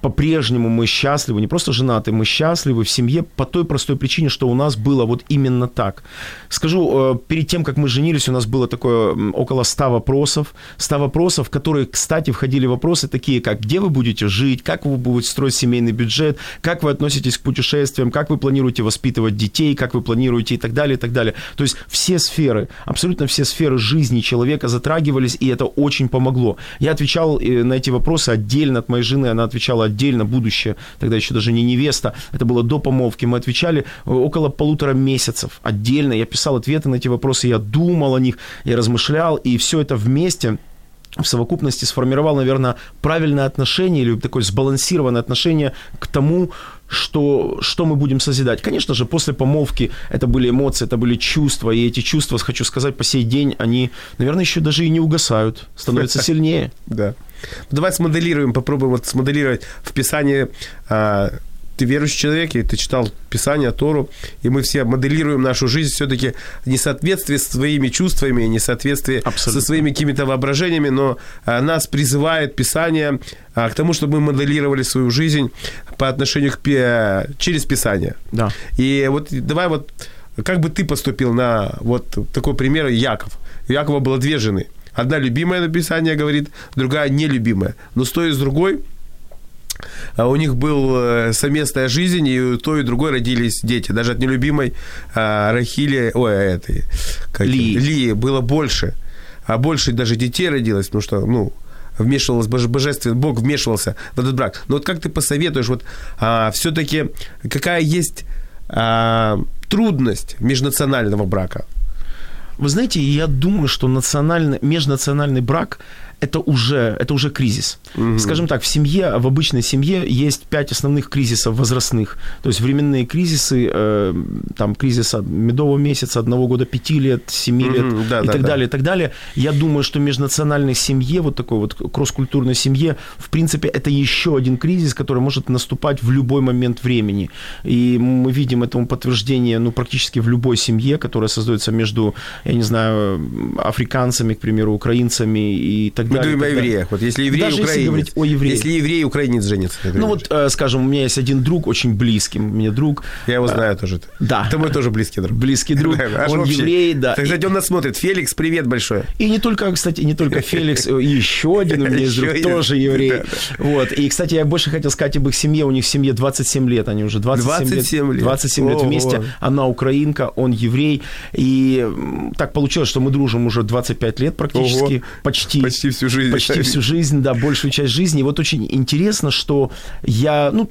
по-прежнему мы счастливы, не просто женаты, мы счастливы в семье по той простой причине, что у нас было вот именно так. Скажу, э, перед тем, как мы женились, у нас было такое около 100 вопросов, 100 вопросов, в которые, кстати, входили вопросы такие, как где вы будете жить, как вы будете строить семейный бюджет, как вы относитесь к путешествиям, как вы планируете воспитывать детей, как вы планируете и так далее, и так далее. То есть все сферы, абсолютно все сферы жизни человека затрагивались, и это очень помогло. Я отвечал э, на эти вопросы отдельно от моей жены, она отвечала отдельно, будущее, тогда еще даже не невеста, это было до помолвки, мы отвечали э, около полутора месяцев отдельно, я писал ответы на эти вопросы, я думал о них, я размышлял, и все это вместе в совокупности сформировал, наверное, правильное отношение или такое сбалансированное отношение к тому, что, что мы будем созидать. Конечно же, после помолвки это были эмоции, это были чувства, и эти чувства, хочу сказать, по сей день, они, наверное, еще даже и не угасают, становятся сильнее. Да. Давай смоделируем, попробуем вот смоделировать в Писании а, ты верующий человек, и ты читал Писание, Тору, и мы все моделируем нашу жизнь все-таки несоответствие с своими чувствами, несоответствие Абсолютно. со своими какими-то воображениями, но а, нас призывает Писание а, к тому, чтобы мы моделировали свою жизнь по отношению к через Писание. Да. И вот давай вот, как бы ты поступил на вот такой пример Яков. У Якова было две жены. Одна любимая написание говорит, другая нелюбимая. Но с той и с другой а у них была совместная жизнь, и у той и другой родились дети. Даже от нелюбимой а, Рахили, ой, а этой, как, Ли. Ли было больше. а больше даже детей родилось, потому что, ну, вмешивалось божественный Бог вмешивался в этот брак. Но вот как ты посоветуешь, вот а, все-таки какая есть а, трудность межнационального брака? Вы знаете, я думаю, что национальный, межнациональный брак это уже, это уже кризис. Угу. Скажем так, в семье, в обычной семье есть пять основных кризисов возрастных. То есть временные кризисы, э, там кризис медового месяца, одного года, пяти лет, семи угу, лет да, и да, так да. далее, и так далее. Я думаю, что межнациональной семье, вот такой вот кросс-культурной семье, в принципе, это еще один кризис, который может наступать в любой момент времени. И мы видим этому подтверждение, ну, практически в любой семье, которая создается между, я не знаю, африканцами, к примеру, украинцами и так мы говорим о евреях. Вот если еврей Даже украинец. Если говорить о евреях. Если еврей украинец женится. Ну вот, э, скажем, у меня есть один друг, очень близкий мне друг. Я его знаю тоже. Да. Это мой тоже близкий друг. Близкий друг. Он еврей, да. Кстати, он нас смотрит. Феликс, привет большой. И не только, кстати, не только Феликс, еще один у меня есть друг, тоже еврей. Вот. И, кстати, я больше хотел сказать об их семье. У них в семье 27 лет. Они уже 27, лет. 27 лет вместе. Она украинка, он еврей. И так получилось, что мы дружим уже 25 лет практически. Почти. Почти всю жизнь. Почти всю жизнь, да, большую часть жизни. И вот очень интересно, что я, ну,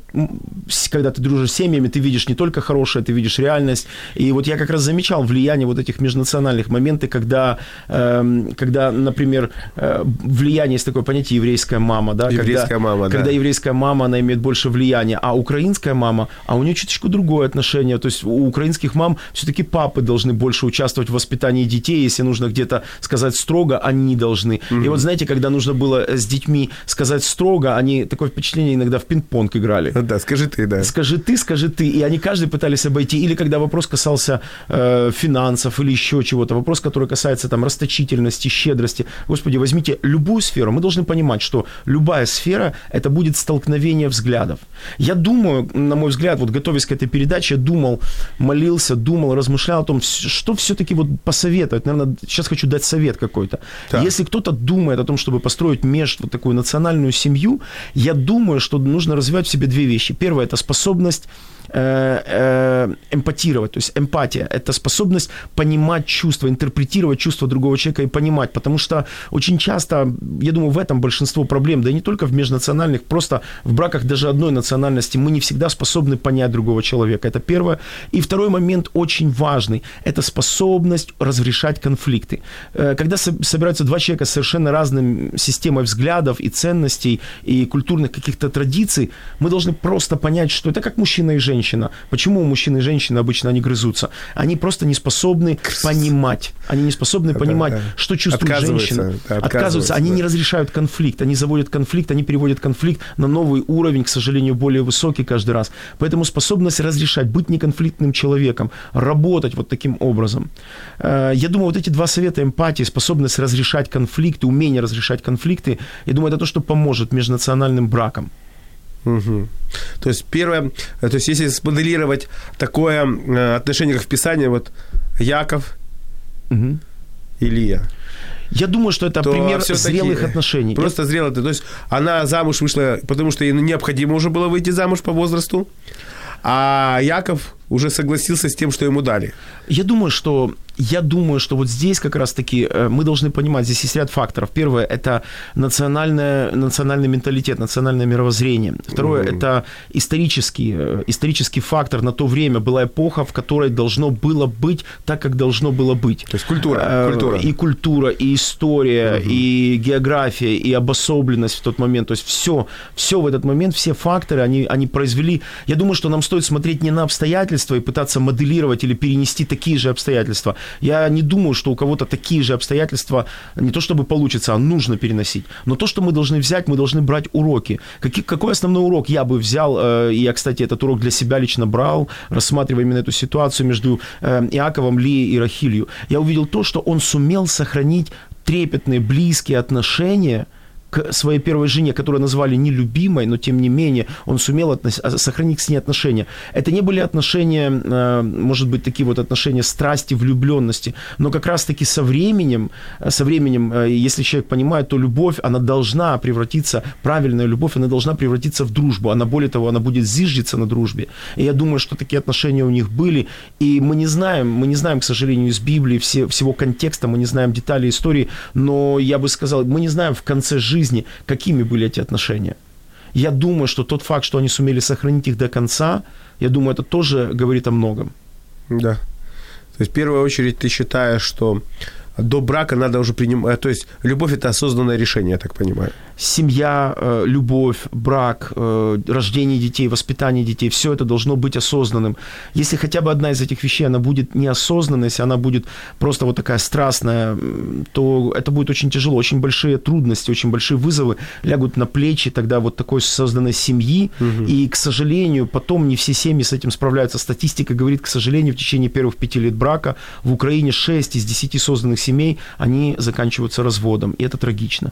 когда ты дружишь с семьями, ты видишь не только хорошее, ты видишь реальность. И вот я как раз замечал влияние вот этих межнациональных моментов, когда, э, когда например, э, влияние, есть такое понятие еврейская мама, да? Еврейская когда, мама, да. Когда еврейская мама, она имеет больше влияния, а украинская мама, а у нее чуточку другое отношение. То есть у украинских мам все-таки папы должны больше участвовать в воспитании детей, если нужно где-то сказать строго, они должны. Угу. И вот знаете, когда нужно было с детьми сказать строго, они такое впечатление иногда в пинг-понг играли. Да, скажи ты, да. Скажи ты, скажи ты. И они каждый пытались обойти. Или когда вопрос касался э, финансов или еще чего-то. Вопрос, который касается там расточительности, щедрости. Господи, возьмите любую сферу. Мы должны понимать, что любая сфера – это будет столкновение взглядов. Я думаю, на мой взгляд, вот готовясь к этой передаче, думал, молился, думал, размышлял о том, что все-таки вот посоветовать. Наверное, сейчас хочу дать совет какой-то. Да. Если кто-то думает о том, чтобы построить меж вот такую национальную семью, я думаю, что нужно развивать в себе две вещи. Первое – это способность эмпатировать, то есть эмпатия – это способность понимать чувства, интерпретировать чувства другого человека и понимать, потому что очень часто, я думаю, в этом большинство проблем, да и не только в межнациональных, просто в браках даже одной национальности мы не всегда способны понять другого человека, это первое. И второй момент очень важный – это способность разрешать конфликты. Э, когда собираются два человека с совершенно разной системой взглядов и ценностей, и культурных каких-то традиций, мы должны просто понять, что это как мужчина и женщина, женщина. Почему мужчины и женщины обычно они грызутся? Они просто не способны понимать. Они не способны понимать, да. что чувствует женщина. Да, отказываются. отказываются. Они да. не разрешают конфликт. Они заводят конфликт, они переводят конфликт на новый уровень, к сожалению, более высокий каждый раз. Поэтому способность разрешать, быть неконфликтным человеком, работать вот таким образом. Э, я думаю, вот эти два совета эмпатии, способность разрешать конфликты, умение разрешать конфликты, я думаю, это то, что поможет межнациональным бракам. Угу. То есть первое, то есть если смоделировать такое э, отношение, как в Писании, вот Яков, угу. Илья. Я думаю, что это пример зрелых отношений. Просто зрелых. То есть она замуж вышла, потому что ей необходимо уже было выйти замуж по возрасту, а Яков уже согласился с тем, что ему дали. Я думаю, что я думаю, что вот здесь как раз-таки э, мы должны понимать, здесь есть ряд факторов. Первое – это национальное, национальный менталитет, национальное мировоззрение. Второе mm-hmm. – это исторический, э, исторический фактор. На то время была эпоха, в которой должно было быть так, как должно было быть. То есть культура. Э, культура. И культура, и история, mm-hmm. и география, и обособленность в тот момент. То есть все, все в этот момент, все факторы, они, они произвели. Я думаю, что нам стоит смотреть не на обстоятельства и пытаться моделировать или перенести такие же обстоятельства, я не думаю, что у кого-то такие же обстоятельства не то чтобы получится, а нужно переносить. Но то, что мы должны взять, мы должны брать уроки. Какие, какой основной урок я бы взял, э, я, кстати, этот урок для себя лично брал, рассматривая именно эту ситуацию между э, Иаковом, Ли и Рахилью. Я увидел то, что он сумел сохранить трепетные, близкие отношения – к своей первой жене, которую назвали нелюбимой, но тем не менее он сумел относ- сохранить с ней отношения. Это не были отношения, э, может быть, такие вот отношения страсти, влюбленности, но как раз-таки со временем, э, со временем, э, если человек понимает, то любовь, она должна превратиться, правильная любовь, она должна превратиться в дружбу. Она, более того, она будет зиждиться на дружбе. И я думаю, что такие отношения у них были. И мы не знаем, мы не знаем, к сожалению, из Библии все, всего контекста, мы не знаем деталей истории, но я бы сказал, мы не знаем в конце жизни, какими были эти отношения. Я думаю, что тот факт, что они сумели сохранить их до конца, я думаю, это тоже говорит о многом. Да. То есть в первую очередь ты считаешь, что до брака надо уже принимать... То есть любовь – это осознанное решение, я так понимаю семья, э, любовь, брак, э, рождение детей, воспитание детей, все это должно быть осознанным. Если хотя бы одна из этих вещей, она будет неосознанной, если она будет просто вот такая страстная, то это будет очень тяжело, очень большие трудности, очень большие вызовы лягут на плечи тогда вот такой созданной семьи, угу. и, к сожалению, потом не все семьи с этим справляются. Статистика говорит, к сожалению, в течение первых пяти лет брака в Украине 6 из 10 созданных семей, они заканчиваются разводом, и это трагично.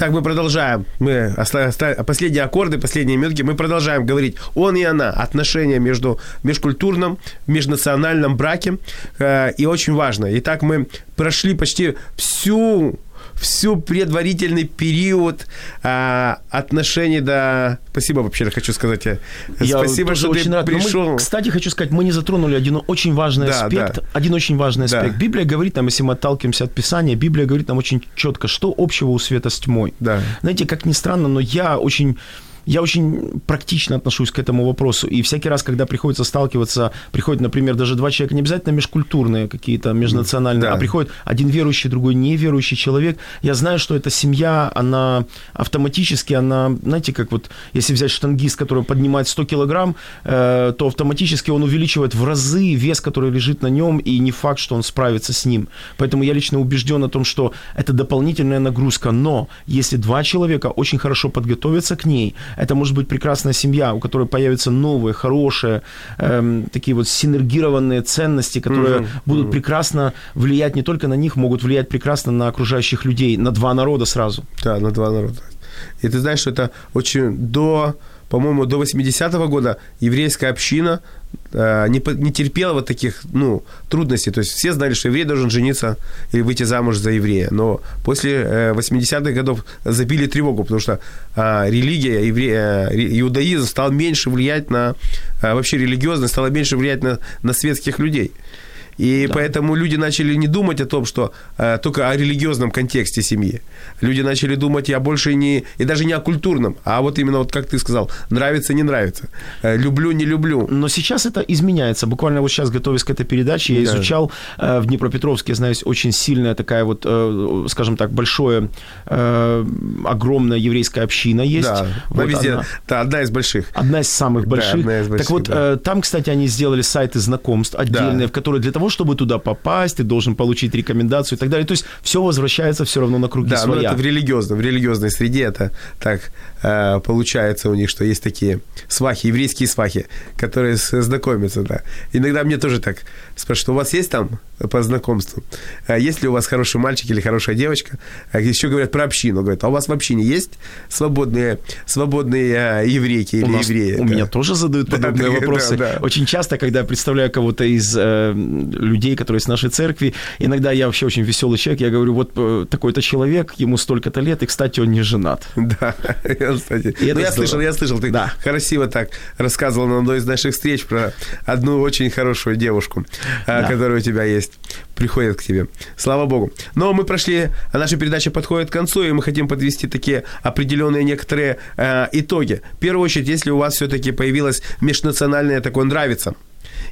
Так, мы продолжаем. Мы последние аккорды, последние метки. Мы продолжаем говорить он и она, отношения между межкультурном, межнациональном браке. Э, и очень важно. Итак, мы прошли почти всю всю предварительный период а, отношений до... Спасибо вообще хочу сказать. Э, Я Спасибо, что очень ты рад. пришел. Мы, кстати, хочу сказать, мы не затронули один очень важный да, аспект. Да. Один очень важный аспект. Да. Библия говорит нам, если мы отталкиваемся от Писания, Библия говорит нам очень четко, что общего у света с тьмой. Да. Знаете, как ни странно, но я очень я очень практично отношусь к этому вопросу. И всякий раз, когда приходится сталкиваться, приходят, например, даже два человека, не обязательно межкультурные какие-то, межнациональные, да. а приходит один верующий, другой неверующий человек, я знаю, что эта семья, она автоматически, она, знаете, как вот, если взять штангист, который поднимает 100 килограмм, э, то автоматически он увеличивает в разы вес, который лежит на нем, и не факт, что он справится с ним. Поэтому я лично убежден о том, что это дополнительная нагрузка. Но если два человека очень хорошо подготовятся к ней, это может быть прекрасная семья, у которой появятся новые, хорошие, эм, такие вот синергированные ценности, которые mm-hmm. будут mm-hmm. прекрасно влиять не только на них, могут влиять прекрасно на окружающих людей, на два народа сразу. Да, на два народа. И ты знаешь, что это очень до по-моему, до 80-го года еврейская община э, не, не терпела вот таких ну, трудностей. То есть все знали, что еврей должен жениться или выйти замуж за еврея. Но после э, 80-х годов забили тревогу, потому что э, религия, евре, э, иудаизм стал меньше влиять на, э, вообще религиозность стала меньше влиять на, на светских людей. И да. поэтому люди начали не думать о том, что э, только о религиозном контексте семьи. Люди начали думать о больше не, и даже не о культурном, а вот именно вот как ты сказал, нравится, не нравится, э, люблю, не люблю. Но сейчас это изменяется. Буквально вот сейчас, готовясь к этой передаче, я да. изучал э, в Днепропетровске, знаю, очень сильная такая вот, э, скажем так, большое, э, огромная еврейская община есть. Да, вот везде, одна, да, одна из больших. Одна из самых больших. Да, одна из больших так вот, да. э, там, кстати, они сделали сайты знакомств отдельные, да. в которые для того, чтобы туда попасть, ты должен получить рекомендацию и так далее. То есть все возвращается все равно на круги да, своя. Да, это в религиозном, в религиозной среде это так э, получается у них, что есть такие свахи, еврейские свахи, которые знакомятся, да. Иногда мне тоже так спрашивают, у вас есть там по знакомству? А есть ли у вас хороший мальчик или хорошая девочка? А еще говорят про общину, говорят, а у вас в общине есть свободные, свободные э, еврейки или у нас, евреи? У да. меня тоже задают подобные да, вопросы. Да, да. Очень часто, когда я представляю кого-то из э, людей, которые из нашей церкви. Иногда я вообще очень веселый человек. Я говорю, вот э, такой-то человек, ему столько-то лет, и, кстати, он не женат. Да, я, кстати. ну, я слышал, я слышал, ты да. красиво так рассказывал на одной из наших встреч про одну очень хорошую девушку, э, да. которая у тебя есть, приходит к тебе. Слава Богу. Но мы прошли, наша передача подходит к концу, и мы хотим подвести такие определенные некоторые э, итоги. В первую очередь, если у вас все-таки появилось межнациональное такое нравится –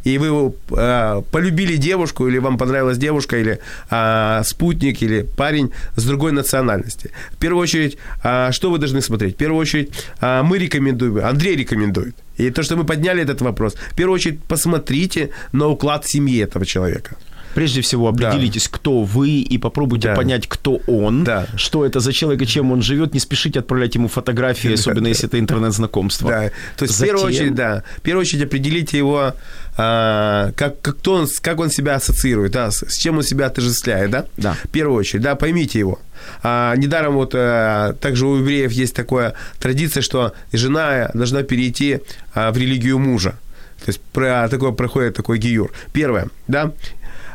и вы э, полюбили девушку, или вам понравилась девушка, или э, спутник, или парень с другой национальности. В первую очередь, э, что вы должны смотреть? В первую очередь, э, мы рекомендуем, Андрей рекомендует. И то, что мы подняли этот вопрос, в первую очередь посмотрите на уклад семьи этого человека. Прежде всего определитесь, да. кто вы, и попробуйте да. понять, кто он, да. что это за человек и чем он живет. Не спешите отправлять ему фотографии, особенно если это интернет-знакомство. Да. То есть, Затем... в первую очередь, да, в первую очередь определите его, а, как, как, кто он, как он себя ассоциирует, да, с, с чем он себя отождествляет, да? Да. В первую очередь, да, поймите его. А, недаром вот а, также у евреев есть такая традиция, что жена должна перейти а, в религию мужа. То есть про, такое проходит такой гиюр. Первое, да,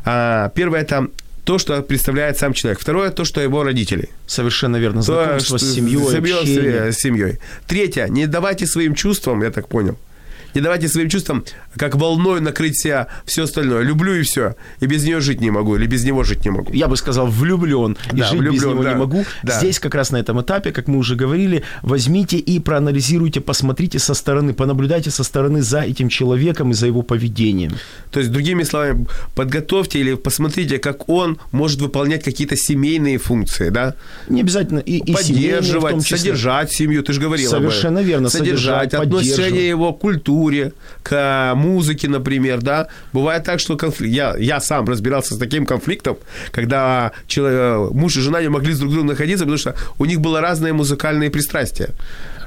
а, первое это то, что представляет сам человек. Второе, то, что его родители. Совершенно верно. Знакомство то, с семьей, с семьей. Третье, не давайте своим чувствам, я так понял, не давайте своим чувствам, как волной накрыть себя все остальное. Люблю и все. И без нее жить не могу. Или без него жить не могу. Я бы сказал, влюблен. И да, жить влюблен, без него да, не могу. Да. Здесь как раз на этом этапе, как мы уже говорили, возьмите и проанализируйте, посмотрите со стороны, понаблюдайте со стороны за этим человеком и за его поведением. То есть, другими словами, подготовьте или посмотрите, как он может выполнять какие-то семейные функции, да? Не обязательно. И, и Поддерживать, содержать семью, ты же говорил Совершенно верно. Содержать, содержать отношение его к культуре, к музыке, например, да. Бывает так, что конфликт... Я, я сам разбирался с таким конфликтом, когда человек, муж и жена не могли с друг другом находиться, потому что у них было разные музыкальные пристрастия.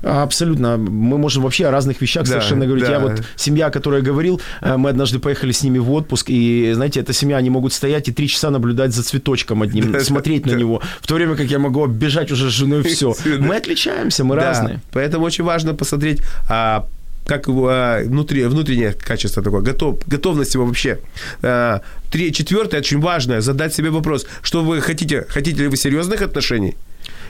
Абсолютно. Мы можем вообще о разных вещах да, совершенно говорить. Да. Я вот семья, которая говорил, э, мы однажды поехали с ними в отпуск, и, знаете, эта семья, они могут стоять и три часа наблюдать за цветочком одним, да, смотреть да, на да. него, в то время как я могу оббежать уже с женой все. Мы отличаемся, мы да, разные. Поэтому очень важно посмотреть, а, как его а, внутри, внутреннее качество такое, готов, готовность его вообще. А, три, четвертое, очень важное, задать себе вопрос, что вы хотите, хотите ли вы серьезных отношений?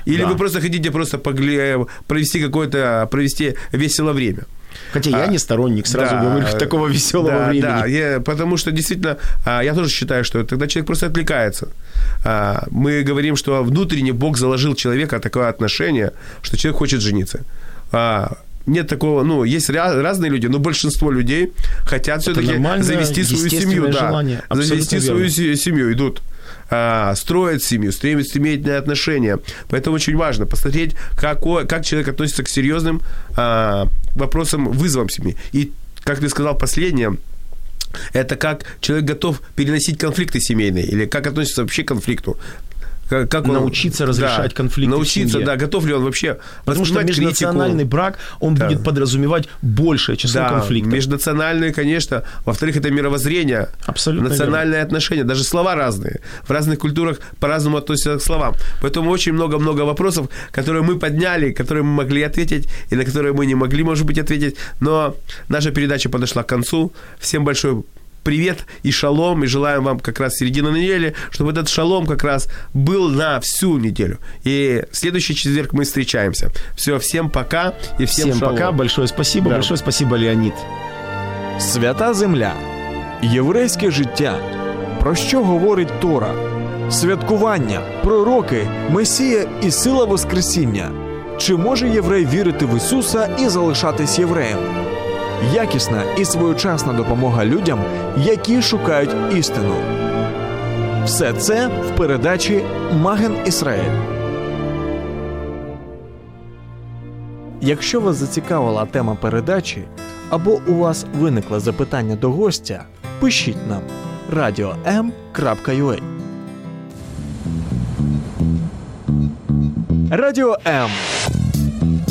Или да. вы просто хотите просто погля... провести какое-то, провести весело время? Хотя а, я не сторонник, сразу да, говорю, такого веселого да, времени. Да, я, потому что действительно, а, я тоже считаю, что тогда человек просто отвлекается. Мы говорим, что внутренне Бог заложил человека такое отношение, что человек хочет жениться нет такого, ну, есть разные люди, но большинство людей хотят все-таки завести свою семью, да, завести верно. свою семью, идут а, строят семью, стремятся иметь отношения. Поэтому очень важно посмотреть, как, как человек относится к серьезным а, вопросам, вызовам семьи. И, как ты сказал, последнее, это как человек готов переносить конфликты семейные, или как относится вообще к конфликту как, как он, научиться разрешать да, конфликты научиться, да, готов ли он вообще Потому что межнациональный критику. брак, он да. будет подразумевать большее число да, конфликтов. межнациональные, конечно. Во-вторых, это мировоззрение, Абсолютно национальные верно. отношения, даже слова разные. В разных культурах по-разному относятся к словам. Поэтому очень много-много вопросов, которые мы подняли, которые мы могли ответить, и на которые мы не могли, может быть, ответить. Но наша передача подошла к концу. Всем большое привет и шалом, и желаем вам как раз середина недели, чтобы этот шалом как раз был на всю неделю. И в следующий четверг мы встречаемся. Все, всем пока и всем, всем шалом. пока, большое спасибо, да. большое спасибо, Леонід. Свята земля, єврейське життя. Про що говорить Тора? Святкування, пророки, Месія і сила Воскресіння. Чи може єврей вірити в Ісуса і залишатись євреєм? Якісна і своєчасна допомога людям, які шукають істину. Все це в передачі Маген Ісраїль. Якщо вас зацікавила тема передачі або у вас виникло запитання до гостя, пишіть нам radio.m.ua Радіо М